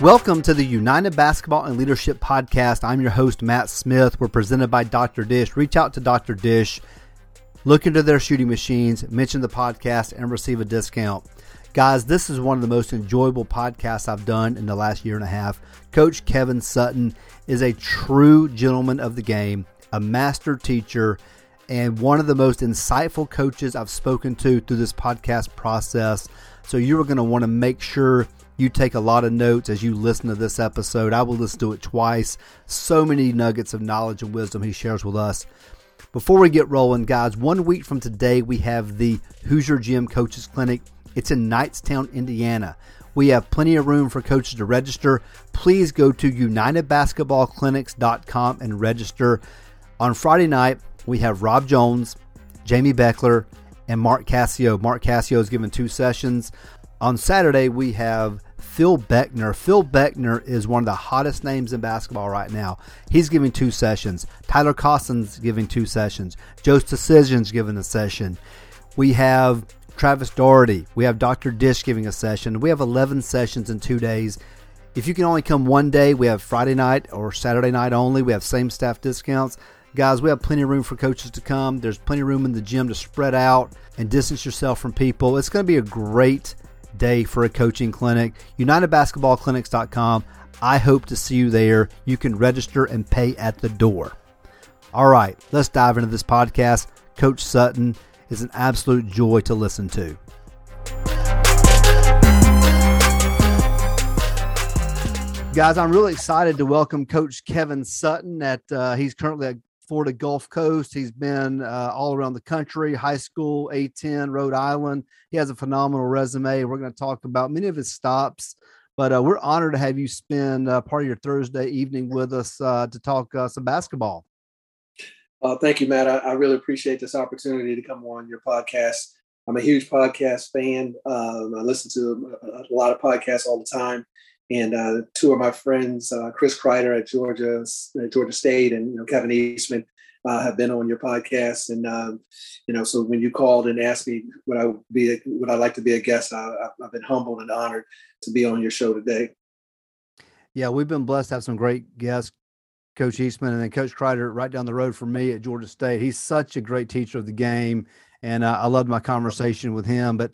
Welcome to the United Basketball and Leadership Podcast. I'm your host, Matt Smith. We're presented by Dr. Dish. Reach out to Dr. Dish, look into their shooting machines, mention the podcast, and receive a discount. Guys, this is one of the most enjoyable podcasts I've done in the last year and a half. Coach Kevin Sutton is a true gentleman of the game, a master teacher, and one of the most insightful coaches I've spoken to through this podcast process. So you are going to want to make sure you take a lot of notes as you listen to this episode. I will listen to it twice. So many nuggets of knowledge and wisdom he shares with us. Before we get rolling, guys, one week from today, we have the Hoosier Gym Coaches Clinic. It's in Knightstown, Indiana. We have plenty of room for coaches to register. Please go to UnitedBasketballClinics.com and register. On Friday night, we have Rob Jones, Jamie Beckler, and Mark Cassio. Mark Cassio is giving two sessions. On Saturday, we have Phil Beckner. Phil Beckner is one of the hottest names in basketball right now. He's giving two sessions. Tyler Costin's giving two sessions. Joe's Decision's giving a session. We have Travis Doherty. We have Dr. Dish giving a session. We have 11 sessions in two days. If you can only come one day, we have Friday night or Saturday night only. We have same staff discounts. Guys, we have plenty of room for coaches to come. There's plenty of room in the gym to spread out and distance yourself from people. It's going to be a great day for a coaching clinic. UnitedBasketballClinics.com. I hope to see you there. You can register and pay at the door. All right, let's dive into this podcast. Coach Sutton is an absolute joy to listen to. Guys, I'm really excited to welcome Coach Kevin Sutton. At uh, he's currently Florida Gulf Coast. He's been uh, all around the country, high school, A10, Rhode Island. He has a phenomenal resume. We're going to talk about many of his stops, but uh, we're honored to have you spend uh, part of your Thursday evening with us uh, to talk uh, some basketball. Uh, thank you, Matt. I, I, really appreciate this opportunity to come on your podcast. I'm a huge podcast fan. Um, I listen to a, a lot of podcasts all the time and uh, two of my friends, uh, Chris Kreider at Georgia at Georgia State, and you know Kevin Eastman, uh, have been on your podcast. And um, you know, so when you called and asked me would I be would I like to be a guest, I, have been humbled and honored to be on your show today. Yeah, we've been blessed to have some great guests. Coach Eastman and then Coach Kreider right down the road from me at Georgia State. He's such a great teacher of the game, and uh, I loved my conversation with him. But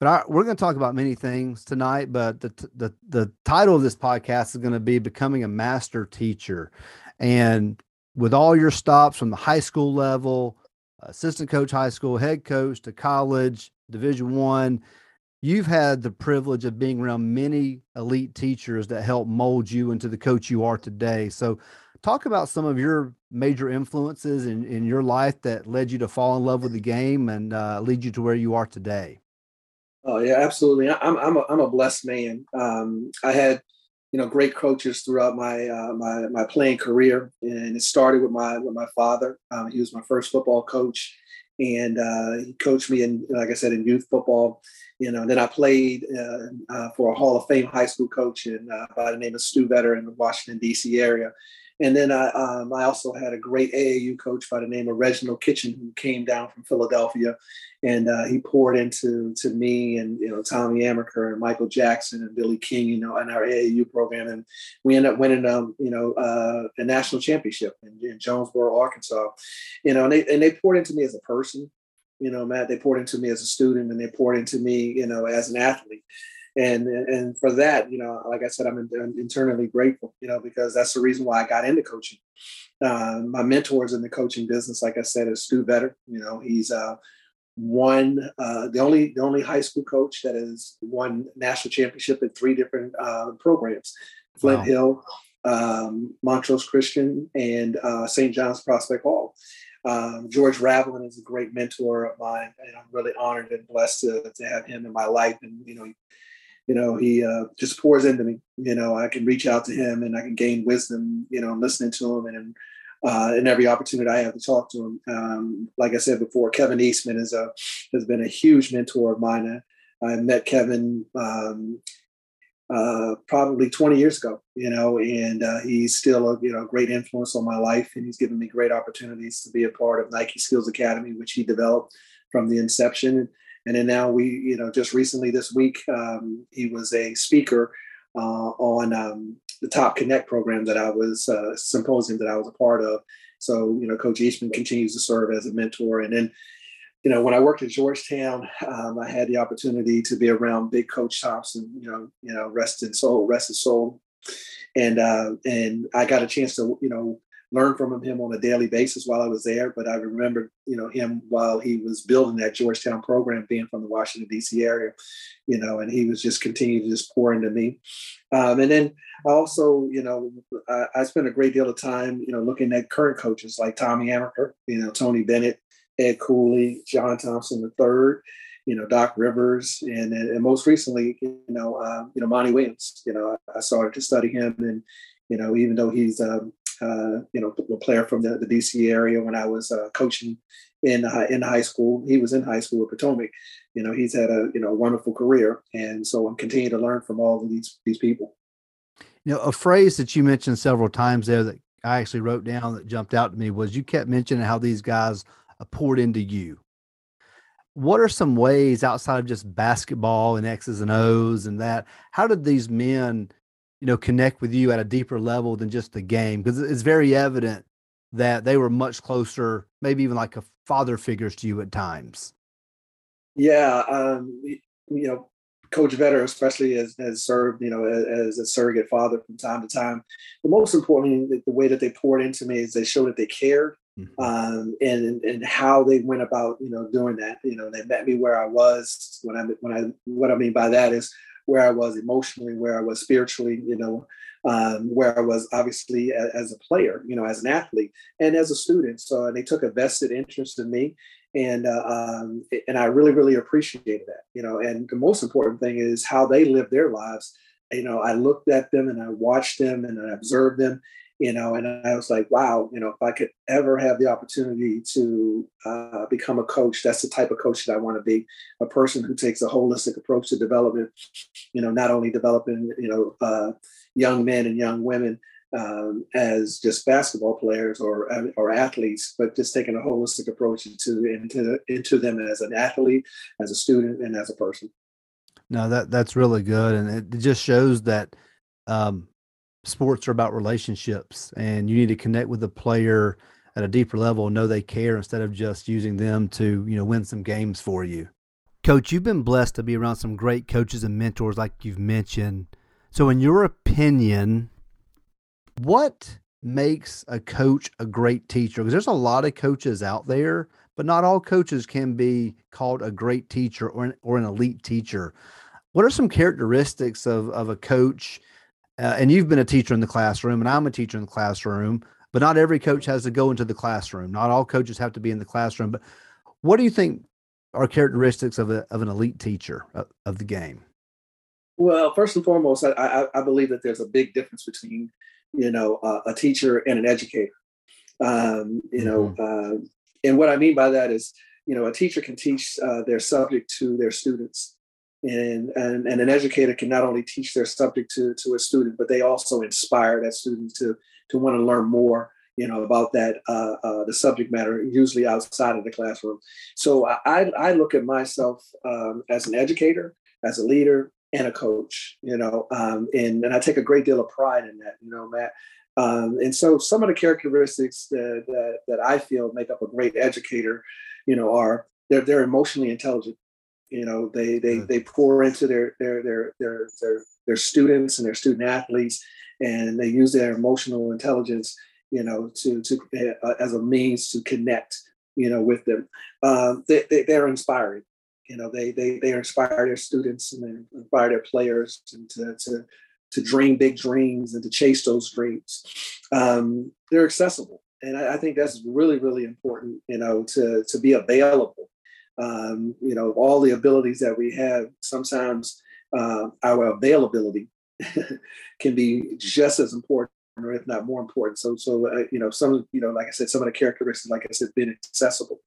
but I, we're going to talk about many things tonight. But the, the the title of this podcast is going to be becoming a master teacher, and with all your stops from the high school level, assistant coach, high school, head coach to college, Division One, you've had the privilege of being around many elite teachers that help mold you into the coach you are today. So, talk about some of your major influences in, in your life that led you to fall in love with the game and uh, lead you to where you are today. Oh yeah, absolutely. I'm I'm a, I'm a blessed man. Um, I had you know great coaches throughout my uh, my my playing career, and it started with my with my father. Um, he was my first football coach, and uh, he coached me in like I said in youth football. You know, then I played uh, uh for a Hall of Fame high school coach in, uh, by the name of Stu Vetter in the Washington D.C. area, and then I, um, I also had a great AAU coach by the name of Reginald Kitchen who came down from Philadelphia, and uh, he poured into to me and you know Tommy Amaker and Michael Jackson and Billy King, you know, in our AAU program, and we ended up winning um, you know uh, a national championship in, in, Jonesboro, Arkansas, you know, and they and they poured into me as a person, you know, Matt. They poured into me as a student, and they poured into me, you know, as an athlete and and for that, you know, like I said, I'm, I'm internally grateful, you know, because that's the reason why I got into coaching. Uh, my mentors in the coaching business, like I said, is Stu Vetter. You know, he's uh, one uh, the only the only high school coach that has won national championship in three different uh, programs: Flint wow. Hill, um, Montrose Christian, and uh, St. John's Prospect Hall. Um, George Raveling is a great mentor of mine, and I'm really honored and blessed to, to have him in my life. And you know, you know, he uh, just pours into me. You know, I can reach out to him and I can gain wisdom, you know, listening to him and uh, every opportunity I have to talk to him. Um, like I said before, Kevin Eastman is a has been a huge mentor of mine. I, met Kevin um, uh, probably 20 years ago, you know, and uh, he's still a you know great influence on my life, and he's given me great opportunities to be a part of Nike Skills Academy, which he developed from the inception. And then now we, you know, just recently this week, um, he was a speaker uh, on um, the Top Connect program that I was uh, symposium that I was a part of. So you know, Coach Eastman continues to serve as a mentor, and then you know, when I worked at Georgetown, um, I had the opportunity to be around Big Coach Thompson. You know, you know, rest in soul, rest in soul, and uh, and I got a chance to you know learn from him on a daily basis while I was there. But I remember, you know, him while he was building that Georgetown program, being from the Washington D.C. area, you know, and he was just continuing to just pour into me. Um, and then I also, you know, I, I, spent a great deal of time, you know, looking at current coaches like Tommy Amaker, you know, Tony Bennett, Ed Cooley, John Thompson III you know Doc Rivers, and and most recently, you know, uh, you know Monty Williams. You know, I started to study him, and you know, even though he's um, uh, you know, a player from the, the DC area when I was uh, coaching in uh, in high school. He was in high school at Potomac. You know, he's had a you know wonderful career, and so I'm continuing to learn from all of these these people. You know, a phrase that you mentioned several times there that I actually wrote down that jumped out to me was you kept mentioning how these guys poured into you. What are some ways outside of just basketball and X's and O's and that? How did these men you know, connect with you at a deeper level than just the game? Because it's very evident that they were much closer, maybe even like a father figures to you at times. Yeah, um, you know, Coach Vetter especially has, has served, you know, as, as, a surrogate father from time to time. But most importantly, the, the, way that they poured into me is they showed that they cared. Mm-hmm. Um, and and how they went about you know doing that you know they met me where I was when I when I what I mean by that is where I was emotionally, where I was spiritually, you know, um, where I was obviously a, as a player, you know, as an athlete and as a student. So they took a vested interest in me, and uh, um, and I really really appreciated that, you know. And the most important thing is how they live their lives. You know, I looked at them and I watched them and I observed them, you know, and I was like, wow, you know, if I could ever have the opportunity to uh, become a coach, that's the type of coach that I want to be a person who takes a holistic approach to development, you know, not only developing, you know, uh, young men and young women um, as just basketball players or, or athletes, but just taking a holistic approach into, into, into them as an athlete, as a student, and as a person. No, that that's really good. And it just shows that, um, sports are about relationships and you need to connect with the player at a deeper level and know they care instead of just using them to you know win some games for you. Coach you've been blessed to be around some great coaches and mentors like you've mentioned. So in your opinion what makes a coach a great teacher? Because there's a lot of coaches out there but not all coaches can be called a great teacher or an, or an elite teacher. What are some characteristics of, of a coach uh, and you've been a teacher in the classroom, and I'm a teacher in the classroom. But not every coach has to go into the classroom. Not all coaches have to be in the classroom. But what do you think are characteristics of a, of an elite teacher of, of the game? Well, first and foremost, I, I, I, believe that there's a big difference between, you know, uh, a teacher and an educator. Um, you know, mm-hmm. uh, and what I mean by that is, you know, a teacher can teach uh, their subject to their students, and, and, and an educator can not only teach their subject to, to a student, but they also inspire that student to, to want to learn more you know about that uh, uh, the subject matter usually outside of the classroom. So i, I look at myself um, as an educator as a leader and a coach you know um, and, and i take a great deal of pride in that you know matt. Um, and so some of the characteristics that, that, that i feel make up a great educator you know are they're, they're emotionally intelligent you know, they they they pour into their their their their their their students and their student athletes, and they use their emotional intelligence, you know, to to uh, as a means to connect, you know, with them. Um, they, they they're inspiring. You know, they they they inspire their students and they inspire their players and to to to dream big dreams and to chase those dreams. Um, they're accessible, and I, I think that's really really important. You know, to to be available um, you know, all the abilities that we have, sometimes uh, our availability can be just as important or if not more important. So, so uh, you know, some, you know, like I said, some of the characteristics, like I said, being accessible,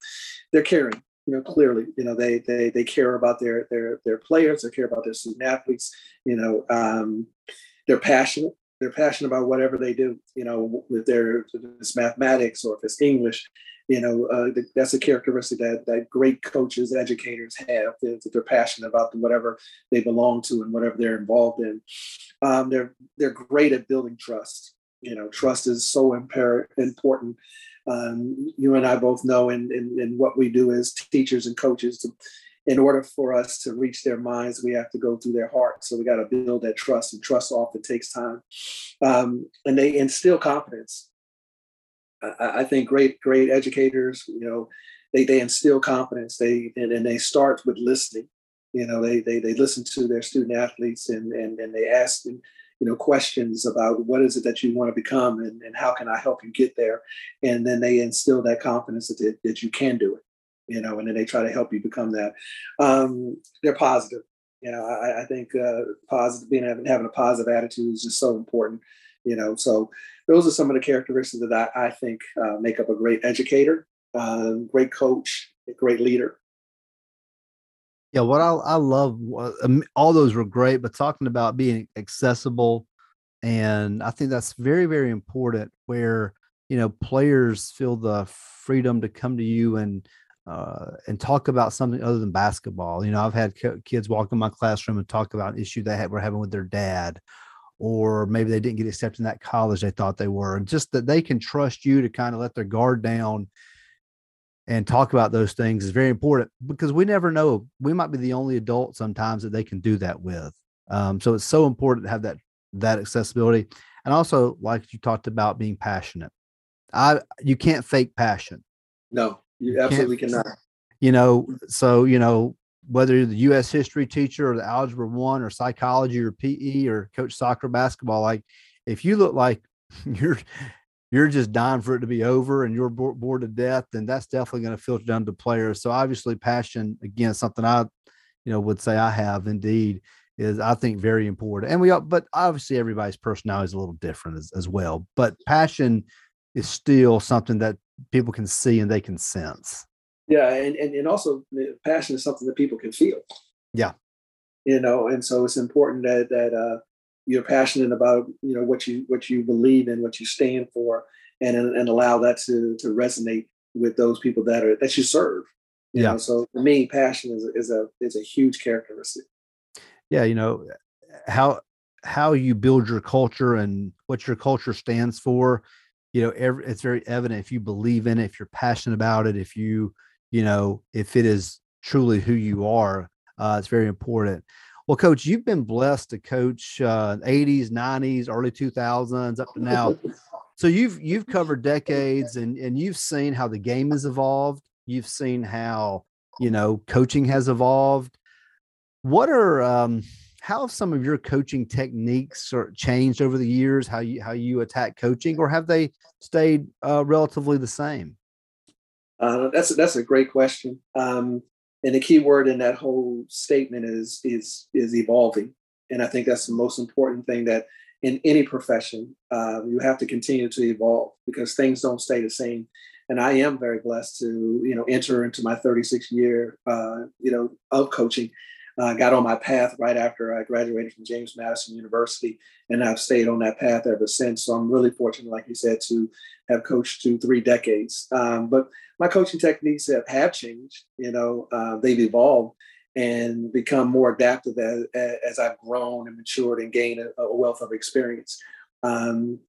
they're caring. You know, clearly, you know, they they they care about their their their players. They care about their student athletes. You know, um, they're passionate. They're passionate about whatever they do. You know, if they're if it's mathematics or if it's English, you know, uh, that's a characteristic that, that great coaches, educators have, that they're passionate about whatever they belong to and whatever they're involved in. Um, they're, they're great at building trust. You know, trust is so impar- important. Um, you and I both know in, in, in, what we do as teachers and coaches to, in order for us to reach their minds, we have to go through their hearts. So we got to build that trust, and trust often takes time. Um, and they instill confidence I, I think great great educators, you know, they they instill confidence. They and, and they start with listening. You know, they they they listen to their student athletes and and and they ask them, you know, questions about what is it that you want to become and, and how can I help you get there, and then they instill that confidence that that you can do it. You know, and then they try to help you become that. Um, they're positive. You know, I, I think uh, positive being having having a positive attitude is just so important you know so those are some of the characteristics that i, I think uh, make up a great educator uh, great coach a great leader yeah what i, I love um, all those were great but talking about being accessible and i think that's very very important where you know players feel the freedom to come to you and uh, and talk about something other than basketball. You know, I've had kids walk in my classroom and talk about an issue they had, were having with their dad, or maybe they didn't get accepted in that college they thought they were and just that they can trust you to kind of let their guard down and talk about those things is very important because we never know we might be the only adult sometimes that they can do that with. Um, so it's so important to have that that accessibility. And also like you talked about being passionate. I you can't fake passion. No you, you absolutely cannot. you know so you know whether you're the U.S. history teacher or the algebra one or psychology or PE or coach soccer basketball, like if you look like you're you're just dying for it to be over and you're bored to death, then that's definitely going to filter down to players. So obviously, passion again, something I you know would say I have indeed is I think very important. And we all, but obviously everybody's personality is a little different as, as well. But passion is still something that people can see and they can sense. Yeah, and, and and also passion is something that people can feel. Yeah, you know, and so it's important that that uh, you're passionate about you know what you what you believe in, what you stand for, and and allow that to to resonate with those people that are that you serve. You yeah. Know? So for me, passion is is a is a huge characteristic. Yeah, you know how how you build your culture and what your culture stands for. You know, every, it's very evident if you believe in it, if you're passionate about it, if you you know, if it is truly who you are, uh, it's very important. Well, coach, you've been blessed to coach uh, 80s, 90s, early 2000s up to now. So you've you've covered decades and and you've seen how the game has evolved. You've seen how, you know, coaching has evolved. What are um how have some of your coaching techniques or changed over the years how you how you attack coaching or have they stayed uh, relatively the same uh, that's that's a great question. Um, and the key word in that whole statement is is is evolving. And I think that's the most important thing that in any profession uh, you have to continue to evolve because things don't stay the same. And I am very blessed to you know enter into my 36 year uh, you know of coaching uh, got on my path right after I graduated from James Madison University, and I've stayed on that path ever since. So I'm really fortunate, like you said, to have coached through three decades. Um, but my coaching techniques have, have changed. You know, uh, they've evolved and become more adaptive as, as I've grown and matured and gained a, a wealth of experience. Um,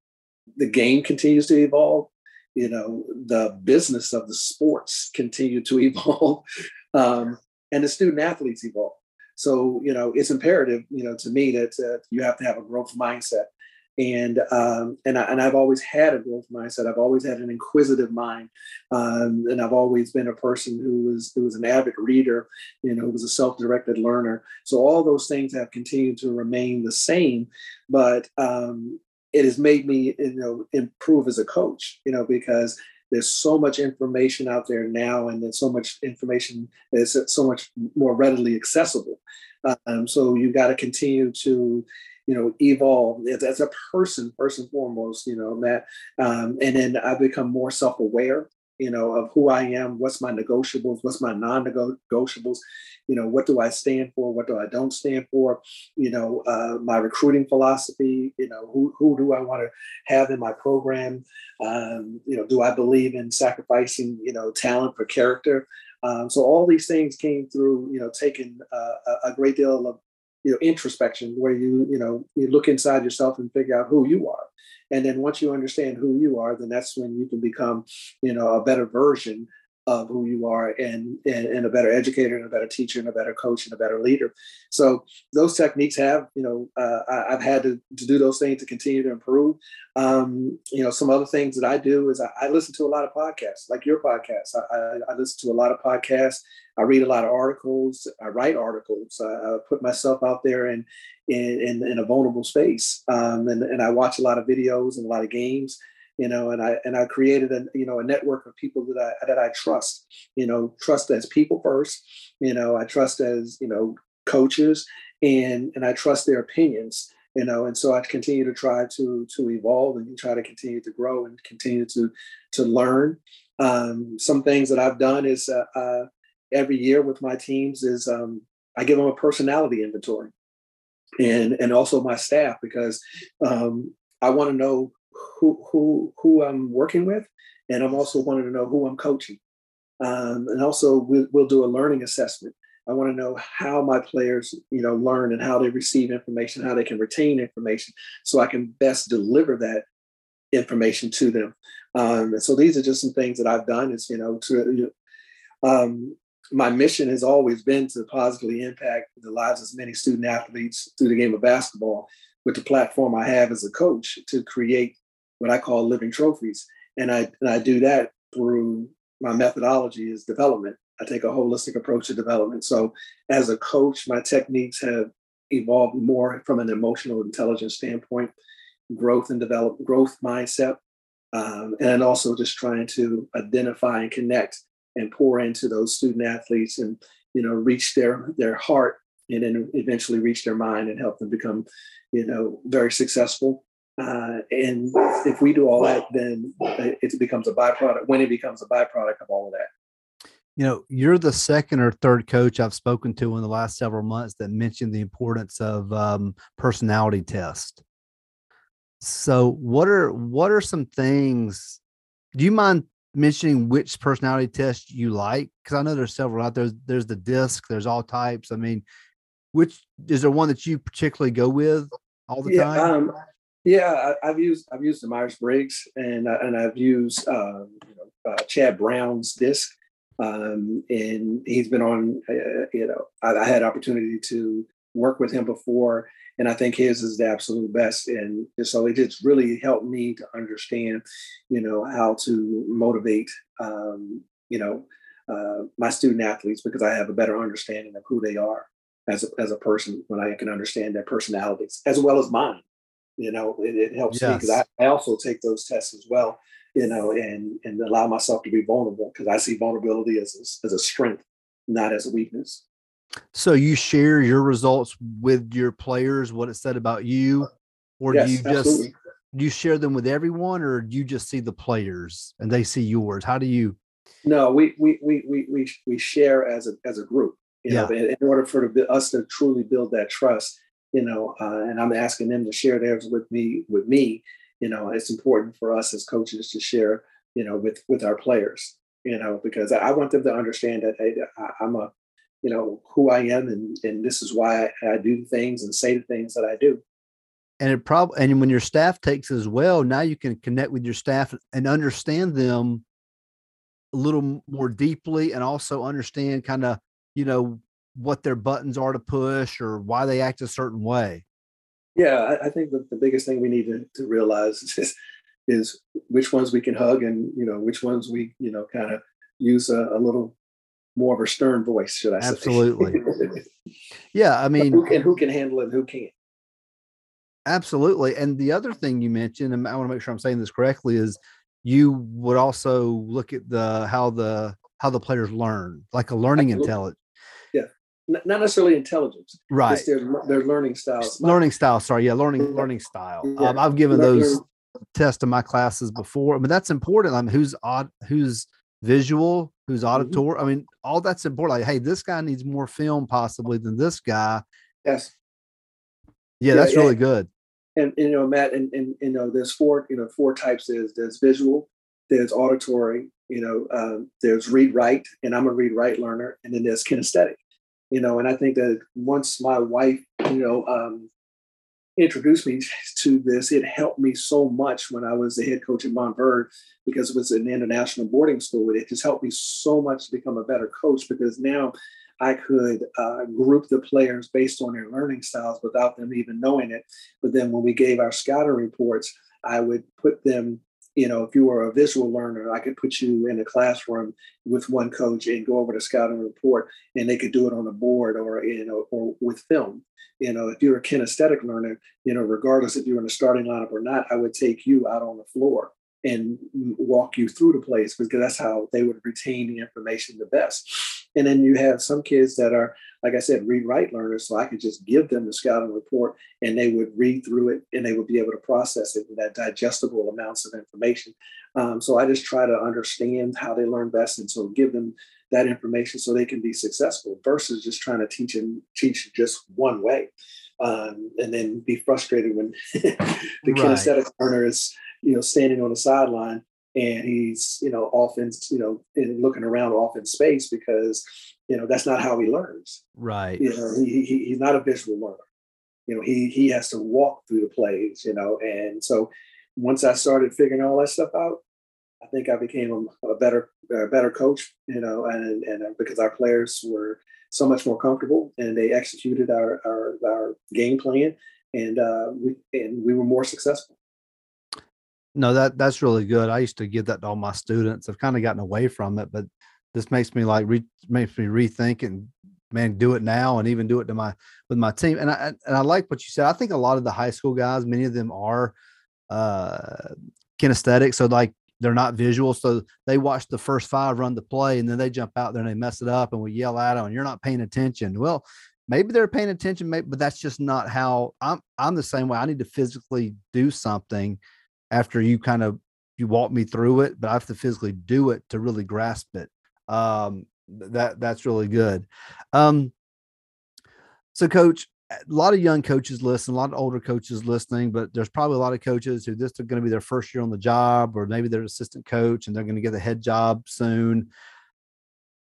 the game continues to evolve. You know, the business of the sports continue to evolve, um, and the student athletes evolve. So, you know, it's imperative, you know, to me that uh, you have to have a growth mindset. And um, and, I, and I've always had a growth mindset. I've always had an inquisitive mind, um, and I've always been a person who was who was an avid reader, you know, who was a self-directed learner. So all those things have continued to remain the same, but um, it has made me, you know, improve as a coach, you know, because there's so much information out there now and there's so much information is so much more readily accessible. Um, so you got to continue to you know evolve. As a person first and foremost you know that um, and then i become more self-aware you know, of who I am, what's my negotiables, what's my non-negotiables, you know, what do I stand for, what do I don't stand for, you know, uh, my recruiting philosophy, you know, who, who do I want to have in my program, um, you know, do I believe in sacrificing, you know, talent for character? Um, so all these things came through, you know, taking uh, a great deal of, you know, introspection where you, you know, you look inside yourself and figure out who you are. And then once you understand who you are, then that's when you can become, you know, a better version of who you are and, and, and a better educator and a better teacher and a better coach and a better leader. So those techniques have, you know, uh, I, have had to, to do those things to continue to improve. Um, you know, some other things that I do is I, I listen to a lot of podcasts, like your podcast. I, I, I, listen to a lot of podcasts. I read a lot of articles. I write articles. I, put myself out there in in, in, in a vulnerable space, um, and, and I watch a lot of videos and a lot of games you know, and I and I created a you know a network of people that I that I trust, you know, trust as people first, you know, I trust as you know coaches, and and I trust their opinions, you know, and so I continue to try to to evolve and try to continue to grow and continue to to learn. Um, some things that I've done is uh, uh, every year with my teams is um, I give them a personality inventory, and and also my staff because um, I want to know who who who I'm working with, and I'm also wanting to know who I'm coaching. Um, and also we'll, we'll do a learning assessment. I want to know how my players, you know, learn and how they receive information, how they can retain information, so I can best deliver that information to them. Um, so these are just some things that I've done. Is you know, to um, my mission has always been to positively impact the lives of as many student athletes through the game of basketball with the platform I have as a coach to create what I call living trophies. And I, and I do that through my methodology is development. I take a holistic approach to development. So as a coach, my techniques have evolved more from an emotional intelligence standpoint, growth and develop growth mindset, um, and also just trying to identify and connect and pour into those student athletes and you know reach their their heart and then eventually reach their mind and help them become you know very successful uh, and if we do all that, then it becomes a byproduct. When it becomes a byproduct of all of that. You know, you're the second or third coach I've spoken to in the last several months that mentioned the importance of um, personality test. So, what are what are some things? Do you mind mentioning which personality test you like? Because I know there's several out there. There's the DISC. There's all types. I mean, which is there one that you particularly go with all the yeah, time? Um, yeah, I, have used I've used the Myers Briggs and uh, and I've used um, you know uh, Chad Brown's disc, um, and he's been on. Uh, you know, I, I, had opportunity to work with him before, and I think his is the absolute best. And so it just really helped me to understand, you know, how to motivate, um, you know, uh, my student athletes because I have a better understanding of who they are as a, as a person when I can understand their personalities as well as mine you know it, it helps yes. me because I, I also take those tests as well you know and and allow myself to be vulnerable because i see vulnerability as a, as a strength not as a weakness so you share your results with your players what it said about you or yes, do you just absolutely. do you share them with everyone or do you just see the players and they see yours how do you no we we we we we, we share as a as a group you yeah. know in, in order for the, us to truly build that trust you know, uh, and I'm asking them to share theirs with me. With me, you know, it's important for us as coaches to share, you know, with with our players, you know, because I, want them to understand that hey, I, am a, you know, who I am, and and this is why I, I do things and say the things that I do. And it probably and when your staff takes as well, now you can connect with your staff and understand them a little more deeply, and also understand kind of you know what their buttons are to push or why they act a certain way? Yeah, I, I think that the biggest thing we need to, to realize is, is which ones we can hug and you know which ones we you know kind of use a, a, little more of a stern voice, should I say? Absolutely. yeah, I mean, who can who can handle it, and who can't. Absolutely. And the other thing you mentioned, and I want to make sure I'm saying this correctly, is you would also look at the how the how the players learn, like a learning intelligence not necessarily intelligence, right? Their, their learning styles. Learning style. Sorry, yeah, learning learning style. Yeah. Um, I've given those tests in my classes before, but that's important. I mean, who's odd, who's visual, who's auditory. Mm-hmm. I mean, all that's important. Like, hey, this guy needs more film possibly than this guy. Yes. Yeah, yeah that's really good. And, and, you know, Matt, and, and you know, there's four, you know, four types. There's there's visual, there's auditory, you know, um, there's read write, and I'm a read write learner, and then there's kinesthetic. You know, and I think that once my wife, you know, um, introduced me to this, it helped me so much when I was the head coach at Montverde because it was an international boarding school. It just helped me so much to become a better coach because now I could uh, group the players based on their learning styles without them even knowing it. But then when we gave our scouting reports, I would put them you know, if you were a visual learner, I could put you in a classroom with one coach and go over the scouting report, and they could do it on a board or you know, or with film. You know, if you're a kinesthetic learner, you know, regardless if you're in the starting lineup or not, I would take you out on the floor and walk you through the plays because that's how they would retain the information the best. And then you have some kids that are, like I said, read write learners. So I could just give them the scouting report and they would read through it and they would be able to process it with that digestible amounts of information. Um, so I just try to understand how they learn best and so give them that information so they can be successful versus just trying to teach and teach just one way. Um, and then be frustrated when the right. kinesthetic learner is, you know, standing on the sideline and he's you know off in you know in looking around off in space because you know that's not how he learns. Right. You know he, he he's not a visual learner. You know he he has to walk through the plays you know and so once i started figuring all that stuff out i think i became a, a better a better coach you know and and uh, because our players were so much more comfortable and they executed our our, our game plan and uh, we and we were more successful no, that that's really good. I used to give that to all my students. I've kind of gotten away from it, but this makes me like re, makes me rethink and man, do it now and even do it to my with my team. And I and I like what you said. I think a lot of the high school guys, many of them are uh kinesthetic. So like they're not visual. So they watch the first five run the play and then they jump out there and they mess it up and we yell at them and you're not paying attention. Well, maybe they're paying attention, maybe, but that's just not how I'm I'm the same way. I need to physically do something after you kind of you walk me through it, but I have to physically do it to really grasp it. Um, that that's really good. Um, so, coach, a lot of young coaches listen, a lot of older coaches listening, but there's probably a lot of coaches who this is going to be their first year on the job, or maybe they're an assistant coach and they're going to get a head job soon.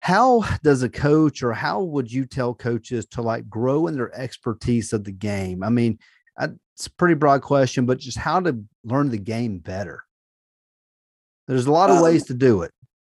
How does a coach, or how would you tell coaches to like grow in their expertise of the game? I mean, it's a pretty broad question, but just how to learn the game better. There's a lot of um, ways to do it.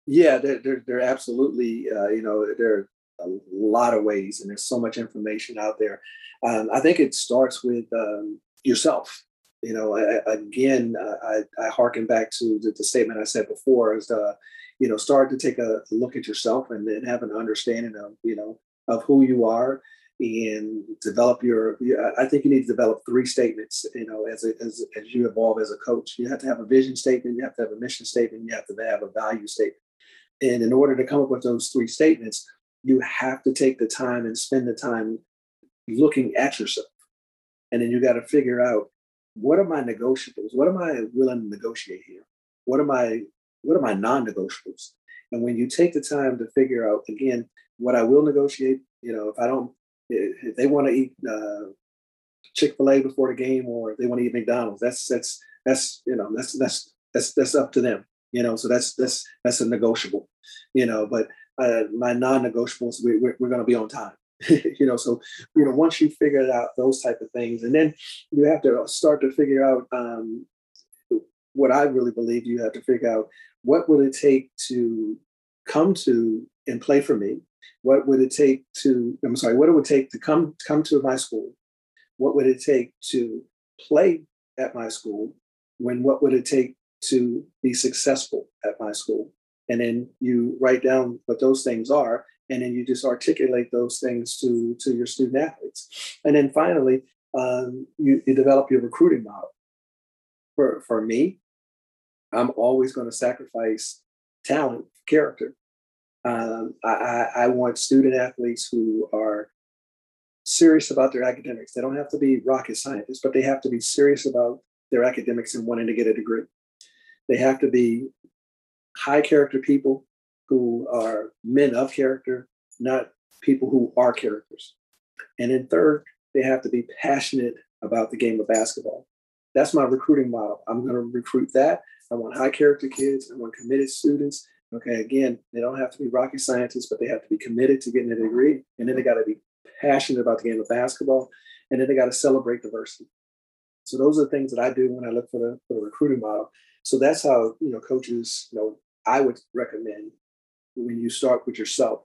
Yeah, there, there, there absolutely, uh, you know, there are a lot of ways, and there's so much information out there. Um, I think it starts with um, yourself. You know, I, again, I, I harken back to the, the, statement I said before: is uh, you know, start to take a look at yourself and then have an understanding of you know of who you are and develop your i think you need to develop three statements you know as, a, as, as you evolve as a coach. You have to have a vision statement you have to have a mission statement you have to have a value statement. And in order to come up with those three statements you have to take the time and spend the time looking at yourself. And then you got to figure out what are my negotiables? What am i willing to negotiate here? What am i what are my non-negotiables? And when you take the time to figure out again what i will negotiate you know if i don't if they want to eat uh, Chick Fil A before the game, or if they want to eat McDonald's, that's that's that's you know that's that's that's that's up to them. You know, so that's that's that's a negotiable. You know, but uh, my non-negotiables, we, we're, we're going to be on time. you know, so you know once you figure out those type of things, and then you have to start to figure out um, what I really believe you have to figure out what would it take to come to and play for me? What would it take to i'm sorry what it would take to come come to my school? What would it take to play at my school? When what would it take to be successful at my school? And then you write down what those things are and then you just articulate those things to to your student athletes. And then finally um, you, you develop your recruiting model. For for me i'm always going to sacrifice talent character um, I, I want student athletes who are serious about their academics. They don't have to be rocket scientists, but they have to be serious about their academics and wanting to get a degree. They have to be high character people who are men of character, not people who are characters. And then third, they have to be passionate about the game of basketball. That's my recruiting model. I'm going to recruit that. I want high character kids. I want committed students. Okay, again, they don't have to be rocket scientists, but they have to be committed to getting a degree. And then they got to be passionate about the game of basketball. And then they got to celebrate diversity. So those are the things that I do when I look for the, for the recruiting model. So that's how, you know, coaches, you know, I would recommend when you start with yourself.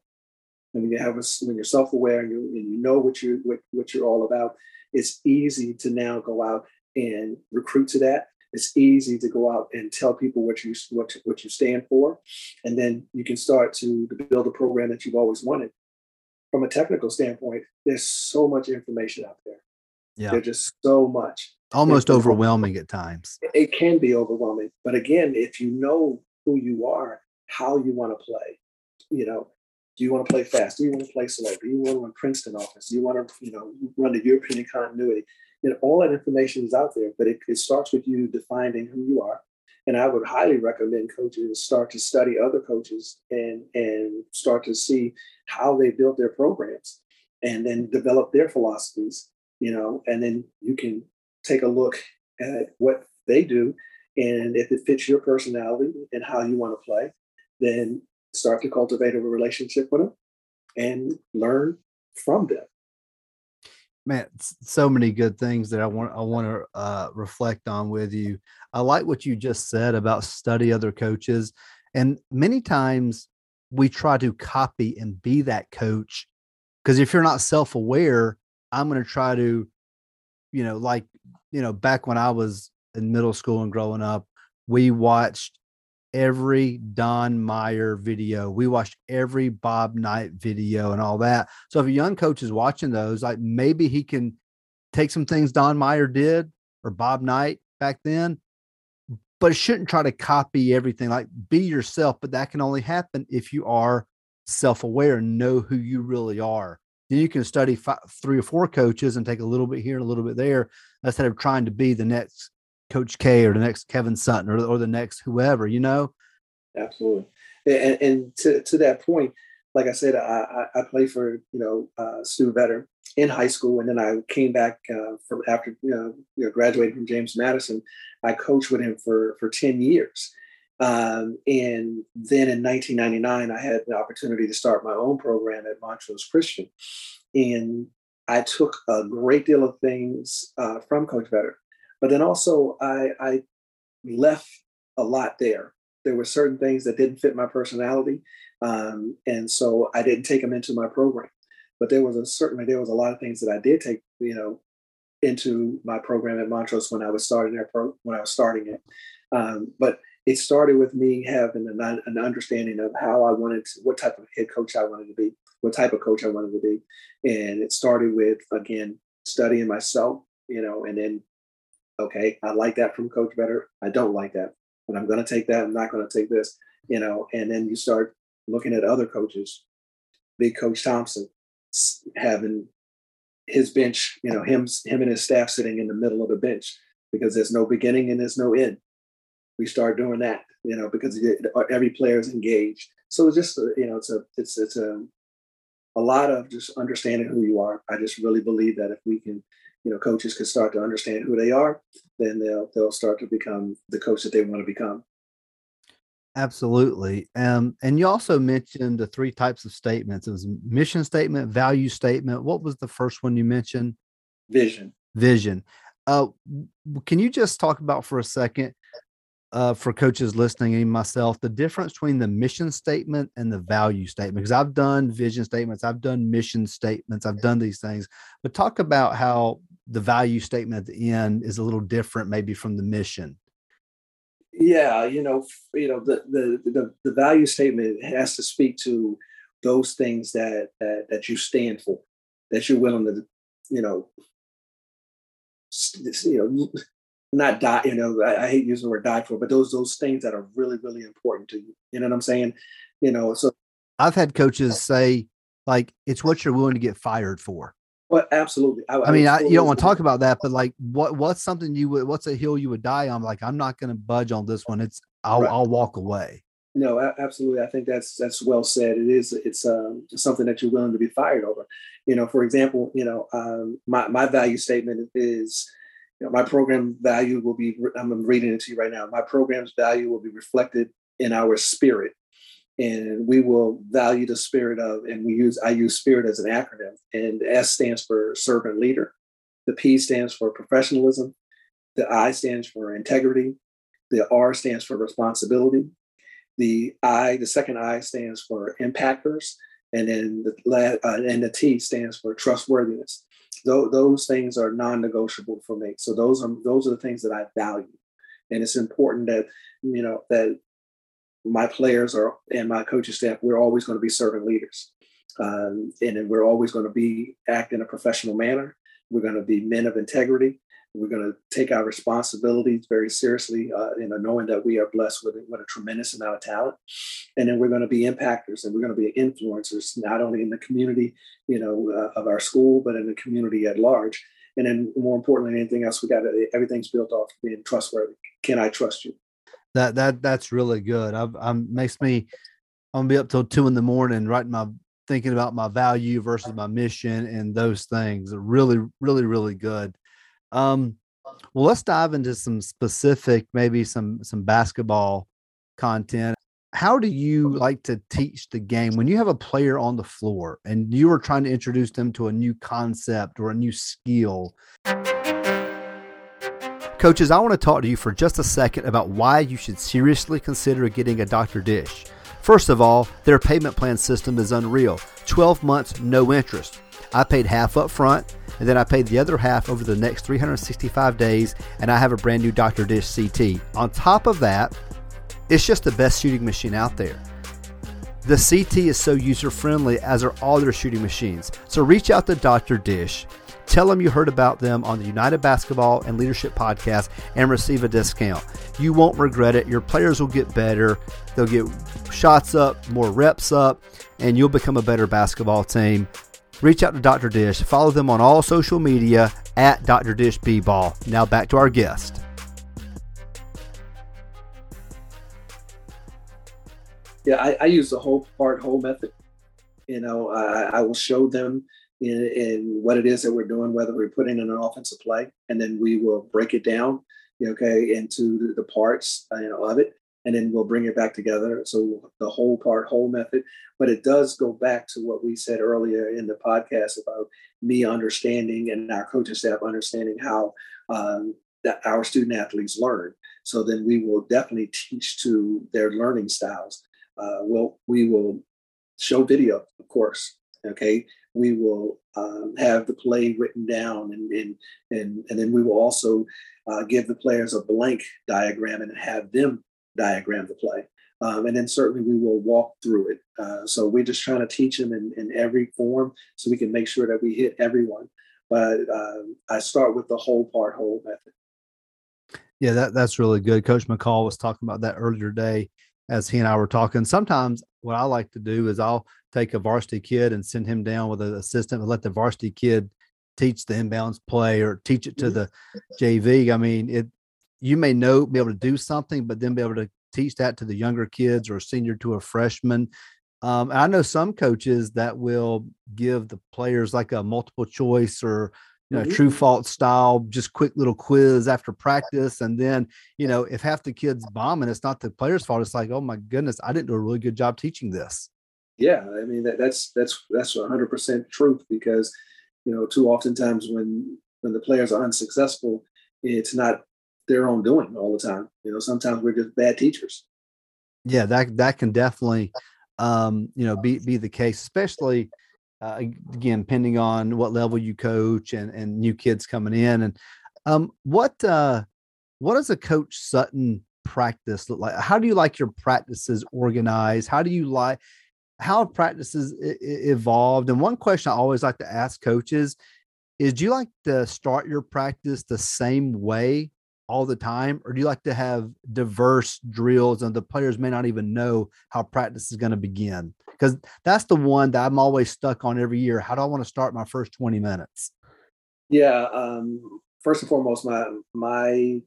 And when you have a, when you're self-aware and you, and you know what you what, what you're all about, it's easy to now go out and recruit to that. It's easy to go out and tell people what you what what you stand for, and then you can start to, build a program that you've always wanted. From a technical standpoint, there's so much information out there. Yeah, there's just so much. Almost it's overwhelming at times. It can be overwhelming, but again, if you know who you are, how you want to play, you know, do you want to play fast? Do you want to play slow? Do you want to run Princeton offense? Do you want to, you know, run the European continuity? You know, all that information is out there, but it, it starts with you defining who you are. And I would highly recommend coaches start to study other coaches and and start to see how they built their programs and then develop their philosophies, you know, and then you can take a look at what they do. And if it fits your personality and how you want to play, then start to cultivate a relationship with them and learn from them man so many good things that i want i want to uh, reflect on with you. I like what you just said about study other coaches and many times we try to copy and be that coach because if you're not self-aware i'm going to try to you know like you know back when i was in middle school and growing up we watched every Don Meyer video. We watched every Bob Knight video and all that. So if a young coach is watching those, like maybe he can take some things Don Meyer did or Bob Knight back then, but shouldn't try to copy everything. Like be yourself, but that can only happen if you are self-aware and know who you really are. Then you can study five, three or four coaches and take a little bit here and a little bit there instead of trying to be the next Coach K or the next Kevin Sutton or, or the next whoever, you know? Absolutely. And, and to, to that point, like I said, I, I, I played for, you know, uh, Stu Vetter in high school. And then I came back uh, from after, you know, you know, graduating from James Madison, I coached with him for, for 10 years. Um, and then in 1999, I had the opportunity to start my own program at Montrose Christian. And I took a great deal of things uh, from Coach Vetter. But then also, I, I left a lot there. There were certain things that didn't fit my personality, um, and so I didn't take them into my program. But there was a certainly there was a lot of things that I did take, you know, into my program at Montrose when I was starting there pro, when I was starting it. Um, but it started with me having an, an, understanding of how I wanted to, what type of head coach I wanted to be, what type of coach I wanted to be, and it started with again studying myself, you know, and then okay, I like that from Coach Vetter. I don't like that, but I'm going to take that. I'm not going to take this, you know. And then you start looking at other coaches, big Coach Thompson having his bench, you know, him him and his staff sitting in the middle of the bench because there's no beginning and there's no end. We start doing that, you know, because every player is engaged. So it's just, uh, you know, it's a it's it's a a lot of just understanding who you are. I just really believe that if we can you know coaches can start to understand who they are, then they'll they'll start to become the coach that they want to become. Absolutely. Um, and you also mentioned the three types of statements. It was mission statement, value statement. What was the first one you mentioned? Vision. Vision. Uh, can you just talk about for a second uh, for coaches listening and myself the difference between the mission statement and the value statement because i've done vision statements i've done mission statements i've done these things but talk about how the value statement at the end is a little different maybe from the mission yeah you know you know the the the, the value statement has to speak to those things that, that that you stand for that you're willing to you know you know not die, you know, I, I, hate using the word die for, but those those things that are really, really important to you. You know what I'm saying? You know, so I've had coaches oh. say, like, it's what you're willing to get fired for. Well, absolutely. I, I mean, I, you don't want to talk about that, but like, what what's something you would, what's a hill you would die on? Like, I'm not going to budge on this one. It's I'll right. I'll walk away. No, absolutely. I think that's that's well said. It is it's um, something that you're willing to be fired over. You know, for example, you know, um, my my value statement is, you know, my program value will be. I'm reading it to you right now. My program's value will be reflected in our spirit, and we will value the spirit of. And we use I use spirit as an acronym, and S stands for servant leader, the P stands for professionalism, the I stands for integrity, the R stands for responsibility the I, the second I stands for impactors, and then the uh, and the T stands for trustworthiness. Those, those things are non-negotiable for me. So those are those are the things that I value, and it's important that you know that my players are and my coaching staff we're always going to be serving leaders, um, and we're always going to be act in a professional manner. We're going to be men of integrity. We're going to take our responsibilities very seriously, uh, you know, knowing that we are blessed with, with a tremendous amount of talent. And then we're going to be impactors and we're going to be influencers, not only in the community, you know, uh, of our school, but in the community at large. And then more importantly than anything else, we got to, everything's built off being trustworthy. Can I trust you? That, that, that's really good. I've, I'm makes me, I'm gonna be up till two in the morning writing my thinking about my value versus my mission and those things really, really, really good. Um, well, let's dive into some specific, maybe some some basketball content. How do you like to teach the game when you have a player on the floor and you are trying to introduce them to a new concept or a new skill? Coaches, I want to talk to you for just a second about why you should seriously consider getting a Dr. Dish. First of all, their payment plan system is unreal 12 months, no interest. I paid half up front and then I paid the other half over the next 365 days, and I have a brand new Dr. Dish CT. On top of that, it's just the best shooting machine out there. The CT is so user friendly, as are all their shooting machines. So reach out to Dr. Dish. Tell them you heard about them on the United Basketball and Leadership podcast and receive a discount. You won't regret it. Your players will get better. They'll get shots up, more reps up, and you'll become a better basketball team reach out to Dr. Dish. Follow them on all social media at Dr. Dish B Ball. Now back to our guest. Yeah, I, I use the whole part whole method. You know, I, I will show them in, in, what it is that we're doing, whether we're putting in an offensive play, and then we will break it down, okay, into the, parts you know, of it and then we'll bring it back together. So the whole part, whole method. But it does go back to what we said earlier in the podcast about me understanding and our coaching staff understanding how um, our student athletes learn. So then we will definitely teach to their learning styles. Uh, we'll, we will show video, of course. Okay, we will um, have the play written down, and and and, and then we will also uh, give the players a blank diagram and have them diagram the play. Um, and then certainly we will walk through it. Uh, so we're just trying to teach them in, in every form so we can make sure that we hit everyone. But uh, I start with the whole part, whole method. Yeah, that, that's really good. Coach McCall was talking about that earlier today as he and I were talking. Sometimes what I like to do is I'll take a varsity kid and send him down with an assistant and let the varsity kid teach the inbounds play or teach it to mm-hmm. the JV. I mean, it you may know be able to do something, but then be able to teach that to the younger kids or senior to a freshman. Um, I know some coaches that will give the players like a multiple choice or you know, mm-hmm. true fault style, just quick little quiz after practice. And then, you know, if half the kids bombing, it's not the player's fault. It's like, oh my goodness, I didn't do a really good job teaching this. Yeah, I mean that, that's that's that's 100 percent truth because you know too oftentimes when when the players are unsuccessful, it's not their own doing all the time. You know, sometimes we're just bad teachers. Yeah, that that can definitely um, you know be be the case, especially uh, again depending on what level you coach and and new kids coming in. And um, what uh, what does a coach Sutton practice look like? How do you like your practices organized? How do you like how practices evolved? And one question I always like to ask coaches is do you like to start your practice the same way all the time, or do you like to have diverse drills and the players may not even know how practice is going to begin? Because that's the one that I'm always stuck on every year. How do I want to start my first 20 minutes? Yeah. Um, first and foremost, my my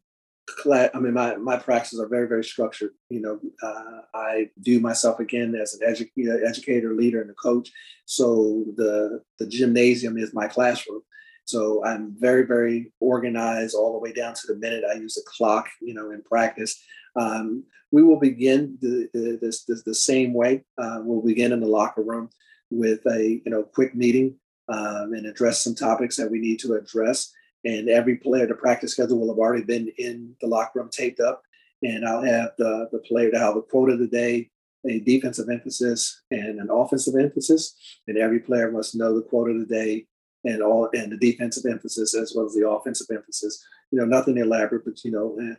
I mean, my, my practices are very, very structured. You know, uh, I view myself again as an edu- educator, leader, and a coach. So the the gymnasium is my classroom. So I'm very, very organized all the way down to the minute. I use a clock, you know, in practice. Um, we will begin the, the, the same way. Uh, we'll begin in the locker room with a you know quick meeting um, and address some topics that we need to address. And every player, the practice schedule will have already been in the locker room taped up. And I'll have the, the player to have a quote of the day, a defensive emphasis, and an offensive emphasis. And every player must know the quote of the day and all and the defensive emphasis as well as the offensive emphasis. You know, nothing elaborate, but you know, eh,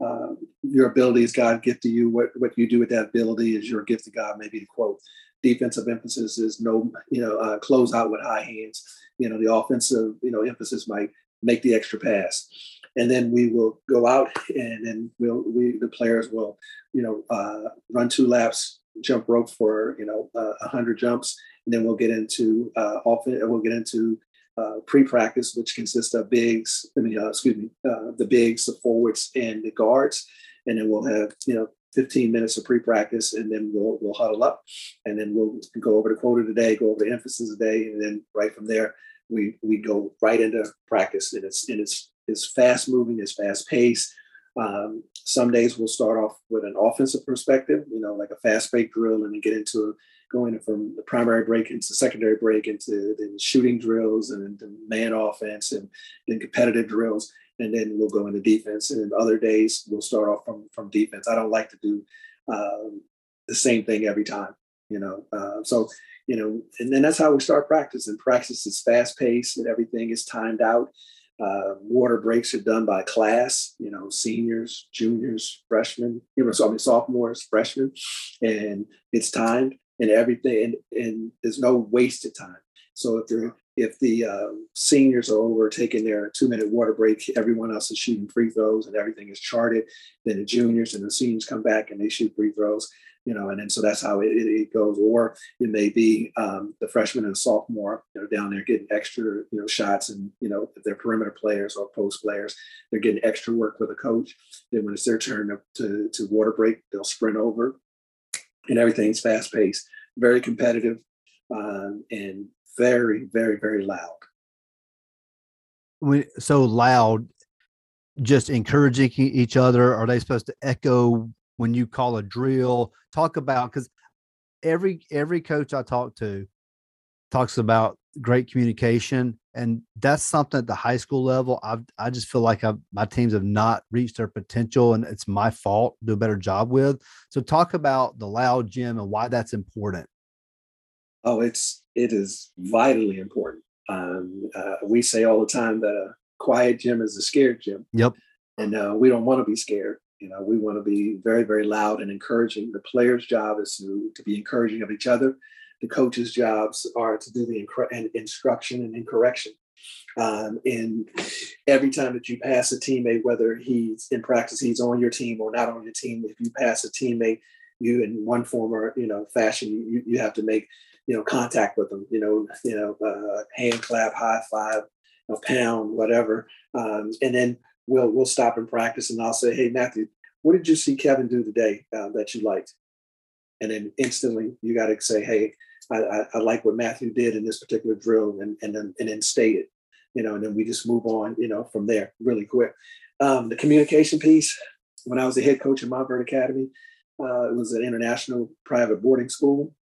uh, your ability is God gift to you. What what you do with that ability is your gift to God. Maybe the quote. Defensive emphasis is no, you know, uh, close out with high hands. You know, the offensive, you know, emphasis might make the extra pass, and then we will go out and then we'll we the players will, you know, uh, run two laps, jump rope for you know uh, a hundred jumps, and then we'll get into uh, often we'll get into uh, pre-practice, which consists of bigs, I mean, uh, excuse me, uh, the bigs, the forwards, and the guards, and then we'll have you know 15 minutes of pre-practice, and then we'll we'll huddle up, and then we'll go over the quote today, go over the emphasis today, and then right from there we we go right into practice, and it's and it's it's fast moving, it's fast paced. Um, some days we'll start off with an offensive perspective, you know, like a fast break drill, and then get into going from the primary break into secondary break into then shooting drills and then man offense and then competitive drills. And then we'll go into defense. And then other days we'll start off from from defense. I don't like to do um, the same thing every time you know uh, so you know and then that's how we start practice and practice is fast paced and everything is timed out. Uh, water breaks are done by class, you know, seniors, juniors, freshmen, you know, so I mean sophomores, freshmen, and it's timed and everything, and, and there's no wasted time. So if they're if the um, seniors are over taking their two minute water break, everyone else is shooting free throws and everything is charted. Then the juniors and the seniors come back and they shoot free throws, you know, and then so that's how it, it goes. Or it may be um, the freshman and sophomore, you know, down there getting extra, you know, shots and, you know, if they're perimeter players or post players, they're getting extra work with a coach. Then when it's their turn to, to, to water break, they'll sprint over and everything's fast paced, very competitive, um, and very, very, very loud. When, so loud, just encouraging each other. Are they supposed to echo when you call a drill? Talk about because every every coach I talk to talks about great communication and that's something at the high school level i i just feel like I've, my teams have not reached their potential and it's my fault do a better job with. So talk about the loud gym and why that's important. Oh it's it is vitally important. Um, uh, we say all the time that a quiet gym is a scared gym. Yep. And uh, we don't want to be scared. You know we want to be very very loud and encouraging. The player's job is to, to be encouraging of each other the coaches' jobs are to do the instruction and correction. Um, and every time that you pass a teammate, whether he's in practice, he's on your team or not on your team, if you pass a teammate, you in one form or you know fashion, you, you have to make you know contact with them. You know, you know, uh, hand clap, high five, a pound, whatever, um, and then we'll we'll stop and practice, and I'll say, hey Matthew, what did you see Kevin do today uh, that you liked? And then instantly you got to say, hey, I, I, I, like what Matthew did in this particular drill and, and then and then stay it, you know, and then we just move on, you know, from there really quick. Um, the communication piece, when I was the head coach at Montverde Academy, uh, it was an international private boarding school.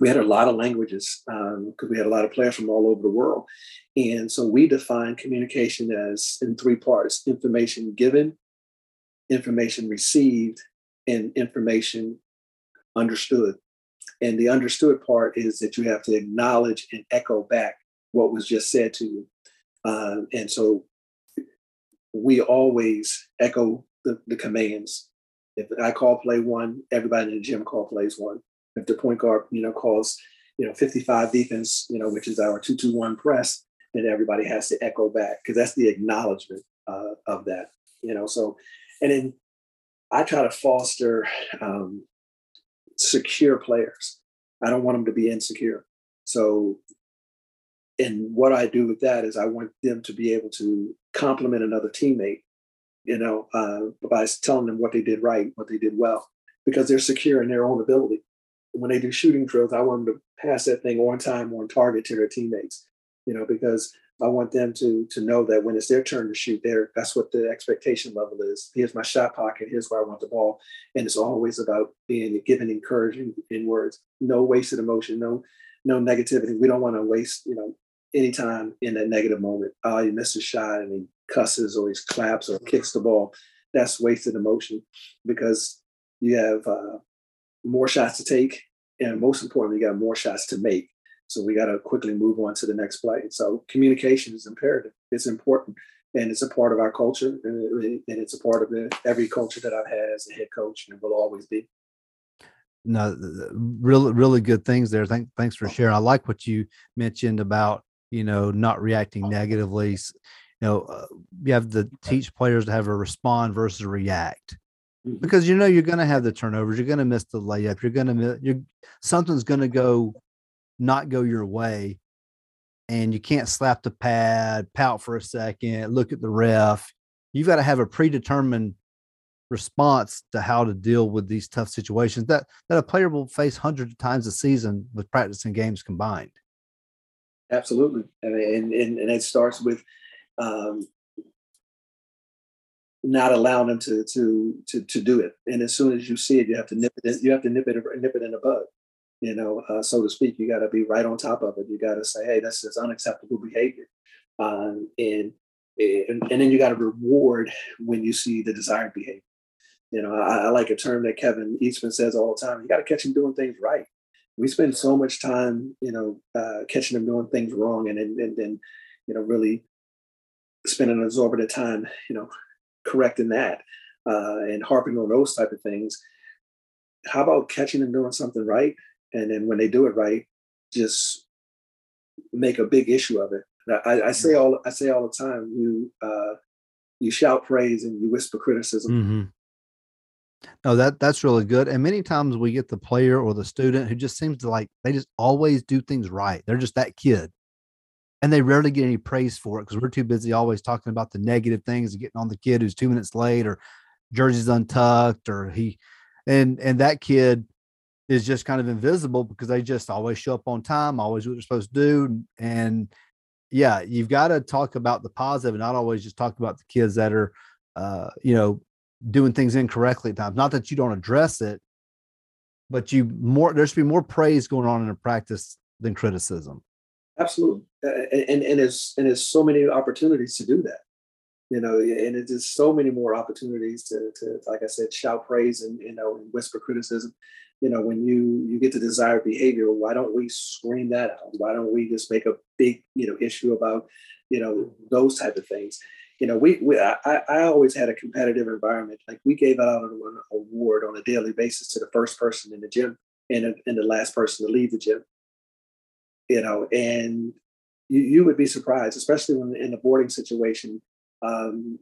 We had a lot of languages because um, we had a lot of players from all over the world. And so we define communication as in three parts information given, information received, and information understood. And the understood part is that you have to acknowledge and echo back what was just said to you. Um, and so we always echo the, the commands. If I call play one, everybody in the gym call plays one. If the point guard, you know, calls, you know, 55 defense, you know, which is our 221 press, then everybody has to echo back because that's the acknowledgement uh, of that, you know. So, and then I try to foster um, secure players. I don't want them to be insecure. So, and what I do with that is I want them to be able to compliment another teammate you know, uh, by telling them what they did right, what they did well, because they're secure in their own ability. When they do shooting drills, I want them to pass that thing on time, on target to their teammates, you know, because I want them to to know that when it's their turn to shoot, there that's what the expectation level is. Here's my shot pocket. Here's where I want the ball, and it's always about being given encouraging in words. No wasted emotion. No no negativity. We don't want to waste you know any time in that negative moment. Oh, he missed a shot and he cusses or he claps or kicks the ball. That's wasted emotion because you have uh, more shots to take, and most importantly, you got more shots to make. So we got to quickly move on to the next play. So communication is imperative. It's important, and it's a part of our culture, and it's a part of every culture that I've had as a head coach, and will always be. No, really, really good things there. Thank, thanks for sharing. I like what you mentioned about you know not reacting negatively. You know, uh, you have to teach players to have a respond versus react mm-hmm. because you know you're going to have the turnovers, you're going to miss the layup, you're going to you're something's going to go not go your way and you can't slap the pad, pout for a second, look at the ref. You've got to have a predetermined response to how to deal with these tough situations that that a player will face hundreds of times a season with practice and games combined. Absolutely, and and, and it starts with um, not allowing them to to to to do it. And as soon as you see it, you have to nip it. You have to nip it nip it in the bud you know, uh, so to speak. You got to be right on top of it. You got to say, hey, this is unacceptable behavior. Um, and, and, and then you got to reward when you see the desired behavior. You know, I, I like a term that Kevin Eastman says all the time. You got to catch them doing things right. We spend so much time, you know, uh, catching them doing things wrong, and and then, you know, really spending an exorbitant time, you know, correcting that uh, and harping on those type of things. How about catching them doing something right and then when they do it right, just make a big issue of it. I, I say all I say all the time. You uh, you shout praise and you whisper criticism. Mm-hmm. No, that that's really good. And many times we get the player or the student who just seems to like they just always do things right. They're just that kid, and they rarely get any praise for it because we're too busy always talking about the negative things and getting on the kid who's two minutes late or jersey's untucked or he, and and that kid is just kind of invisible because they just always show up on time, always what they're supposed to do. And yeah, you've got to talk about the positive and not always just talk about the kids that are, uh, you know, doing things incorrectly at times. Not that you don't address it, but you more, there should be more praise going on in a practice than criticism. Absolutely. And, and, there's, and there's so many opportunities to do that you know, and it's just so many more opportunities to, to, like I said, shout praise and you know, and whisper criticism you know, when you you get the desired behavior, why don't we scream that out? Why don't we just make a big, you know, issue about, you know, those type of things? You know, we, we I, I always had a competitive environment. Like we gave out an award on a daily basis to the first person in the gym and, and the last person to leave the gym. You know, and you, you would be surprised, especially when in a boarding situation, um,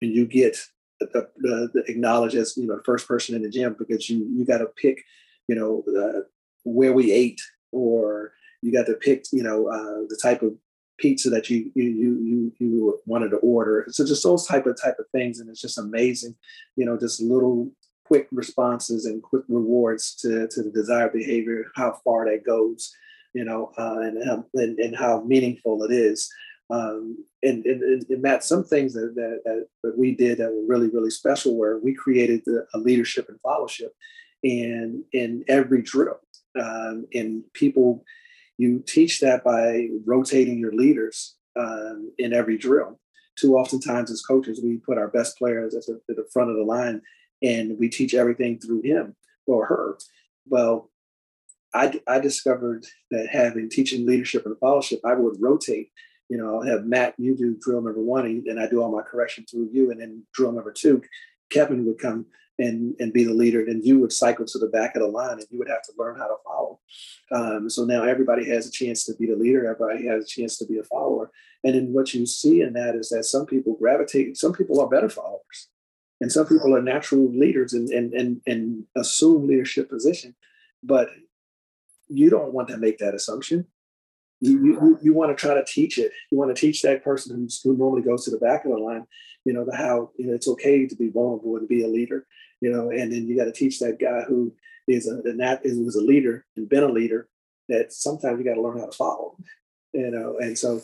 and you get the, the, the acknowledge as you know the first person in the gym because you you got to pick you know uh, where we ate or you got to pick you know uh, the type of pizza that you you you you wanted to order. So just those type of type of things and it's just amazing you know just little quick responses and quick rewards to to the desired behavior how far that goes you know uh, and, um, and and how meaningful it is um, and, and, and, Matt, some things that, that, that, we did that were really, really special were we created the, a leadership and fellowship in, in every drill. Um, and people, you teach that by rotating your leaders um, in every drill. Too oftentimes as coaches, we put our best players at the, at the front of the line and we teach everything through him or her. Well, I, I discovered that having teaching leadership and fellowship, I would rotate you know, I'll have Matt, you do drill number one, and I do all my correction through you. And then drill number two, Kevin would come and, and be the leader. And you would cycle to the back of the line and you would have to learn how to follow. Um, so now everybody has a chance to be the leader. Everybody has a chance to be a follower. And then what you see in that is that some people gravitate, some people are better followers. And some people are natural leaders and, and, and, and assume leadership position. But you don't want to make that assumption you, you, you want to try to teach it. You want to teach that person who's, who normally goes to the back of the line, you know, the how you know it's okay to be vulnerable and be a leader, you know, and then you got to teach that guy who is a and that is was a leader and been a leader that sometimes you got to learn how to follow, you know, and so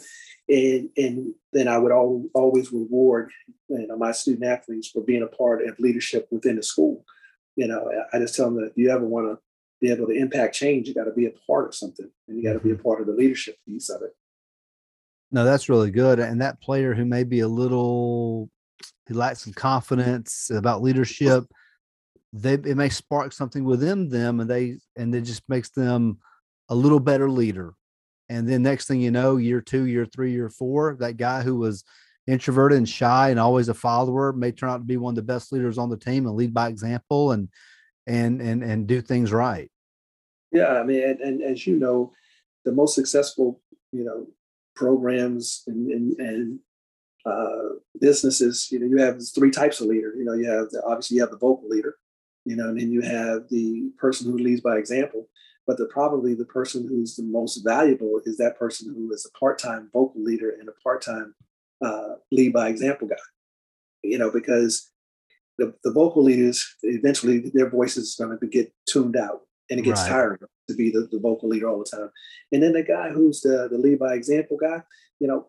and and then I would al- always reward you know my student athletes for being a part of leadership within the school. You know, I just tell them that if you ever want to be able to impact change, you got to be a part of something, and you got to be a mm-hmm. part of the leadership piece of it. No, that's really good. And that player who may be a little, he lacks some confidence about leadership, they it may spark something within them, and they and it just makes them a little better leader. And then next thing you know, year two, year three, year four, that guy who was introverted and shy and always a follower may turn out to be one of the best leaders on the team and lead by example and and and and do things right. Yeah, I mean, and, and as you know, the most successful, you know, programs and and, and uh, businesses, you know, you have three types of leader. You know, you have the, obviously you have the vocal leader, you know, and then you have the person who leads by example. But the probably the person who's the most valuable is that person who is a part-time vocal leader and a part-time uh, lead by example guy. You know, because the, the vocal leaders eventually their voices is going to get tuned out and it gets right. tiring to be the, the vocal leader all the time. And then the guy who's the, the lead by example guy, you know,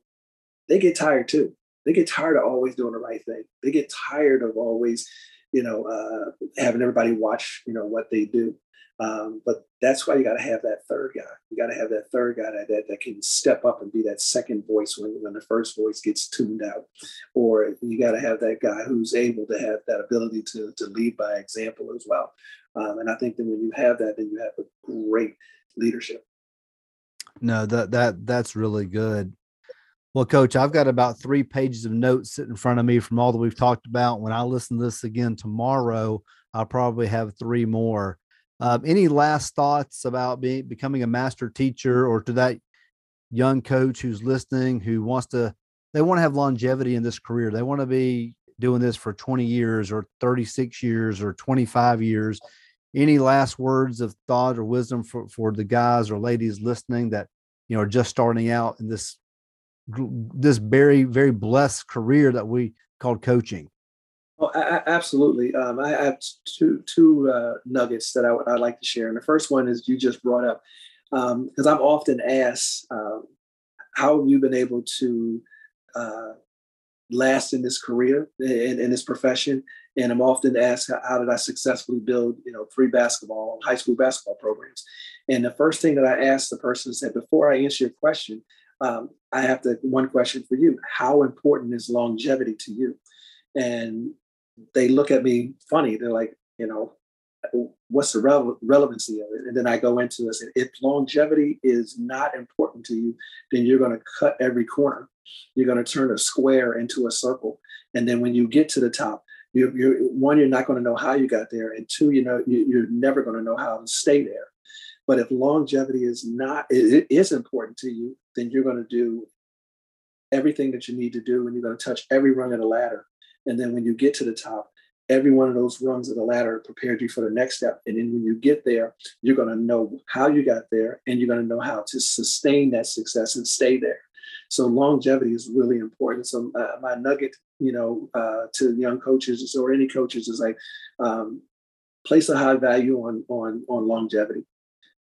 they get tired too. They get tired of always doing the right thing. They get tired of always, you know, uh, having everybody watch, you know, what they do. Um, but that's why you got to have that third guy. You got to have that third guy that, that, that can step up and be that second voice when, when the first voice gets tuned out. Or you got to have that guy who's able to have that ability to, to lead by example as well. Um, and I think that when you have that, then you have a great leadership. No, that that that's really good. Well, coach, I've got about three pages of notes sitting in front of me from all that we've talked about. When I listen to this again tomorrow, I'll probably have three more. Um, any last thoughts about being becoming a master teacher, or to that young coach who's listening who wants to they want to have longevity in this career. They want to be doing this for 20 years or 36 years or 25 years. Any last words of thought or wisdom for, for the guys or ladies listening that you know are just starting out in this this very very blessed career that we called coaching? Oh, I, I, absolutely. Um, I have two two uh, nuggets that I would I'd like to share, and the first one is you just brought up because um, I'm often asked, um, "How have you been able to uh, last in this career in, in, this profession?" And I'm often asked, "How did I successfully build, you know, free basketball, high school basketball programs?" And the first thing that I ask the person that before I answer your question, um, I have to one question for you: How important is longevity to you? And they look at me funny. They're like, you know, what's the rele- relevancy of it? And then I go into this. If longevity is not important to you, then you're going to cut every corner. You're going to turn a square into a circle. And then when you get to the top, you, you're one, you're not going to know how you got there, and two, you know, you, you're never going to know how to stay there. But if longevity is not it is important to you, then you're going to do everything that you need to do, and you're going to touch every rung of the ladder and then when you get to the top, every one of those rungs of the ladder prepared you for the next step. And then when you get there, you're going to know how you got there and you're going to know how to sustain that success and stay there. So longevity is really important. So uh, my nugget, you know, uh, to young coaches or any coaches is like um, place a high value on on on longevity,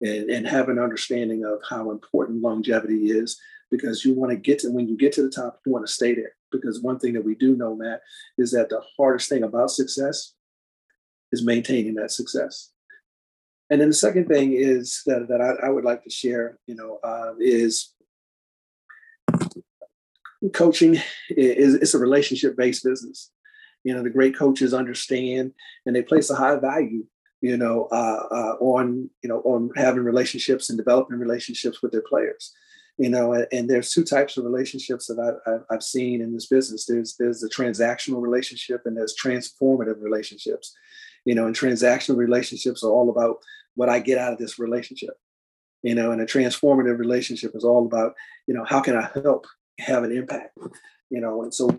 and and have an understanding of how important longevity is because you want to get to when you get to the top, you want to stay there. Because one thing that we do know, Matt, is that the hardest thing about success is maintaining that success. And then the second thing is that, that I, I would like to share, you know, uh, is coaching is it's a relationship based business. You know, the great coaches understand and they place a high value, you know, uh, uh, on you know on having relationships and developing relationships with their players you know and there's two types of relationships that I, have seen in this business. There's there's the transactional relationship and there's transformative relationships. You know and transactional relationships are all about what i get out of this relationship. You know and a transformative relationship is all about you know how can i help have an impact? You know and so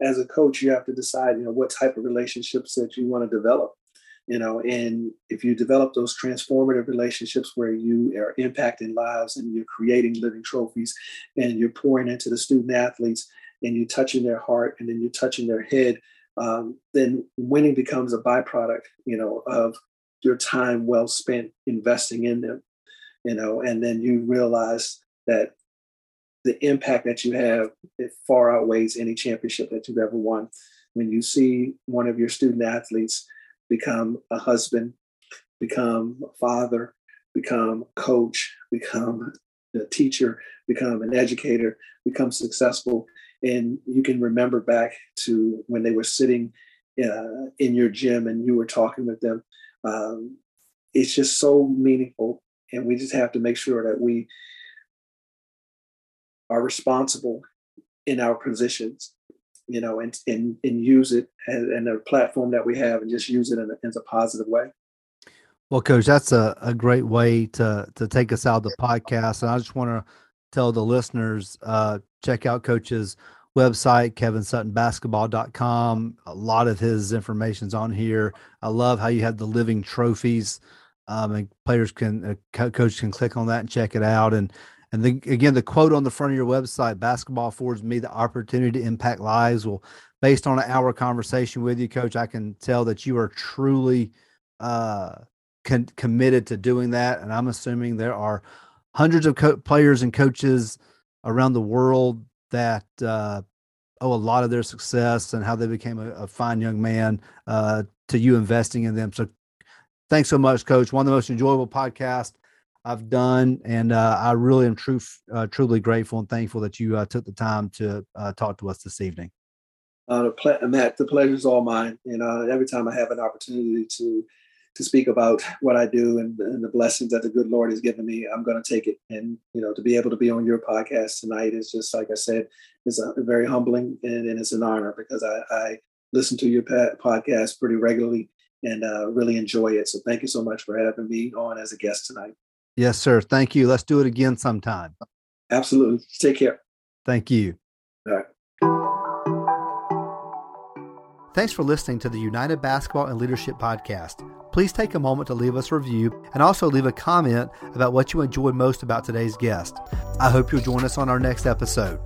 as a coach you have to decide you know what type of relationships that you want to develop you know and if you develop those transformative relationships where you are impacting lives and you're creating living trophies and you're pouring into the student athletes and you're touching their heart and then you're touching their head um, then winning becomes a byproduct you know of your time well spent investing in them you know and then you realize that the impact that you have it far outweighs any championship that you've ever won. When you see one of your student athletes become a husband, become a father, become a coach, become a teacher, become an educator, become successful. And you can remember back to when they were sitting uh, in your gym and you were talking with them. Um, it's just so meaningful. And we just have to make sure that we are responsible in our positions you know, and and, and use it and a platform that we have and just use it in a, in a positive way. Well, coach, that's a, a great way to to take us out of the podcast. And I just want to tell the listeners, uh, check out coach's website, kevinsuttonbasketball.com. A lot of his information's on here. I love how you have the living trophies. Um, and players can, uh, coach can click on that and check it out. And and then again, the quote on the front of your website, basketball affords me the opportunity to impact lives. Well, based on an hour conversation with you, coach, I can tell that you are truly uh, con- committed to doing that. And I'm assuming there are hundreds of co- players and coaches around the world that uh, owe a lot of their success and how they became a, a fine young man uh, to you investing in them. So thanks so much, coach. One of the most enjoyable podcasts I've done, and uh, I really am true, uh, truly grateful and thankful that you uh, took the time to uh, talk to us this evening. Uh, the ple- Matt, the pleasure is all mine. You know, every time I have an opportunity to to speak about what I do and, and the blessings that the good Lord has given me, I'm going to take it. And you know, to be able to be on your podcast tonight is just like I said, is a, very humbling and, and, it's an honor because I, I listen to your podcast pretty regularly and uh, really enjoy it. So thank you so much for having me on as a guest tonight. Yes, sir. Thank you. Let's do it again sometime. Absolutely. Take care. Thank you. All right. Thanks for listening to the United Basketball and Leadership Podcast. Please take a moment to leave us a review and also leave a comment about what you enjoyed most about today's guest. I hope you'll join us on our next episode.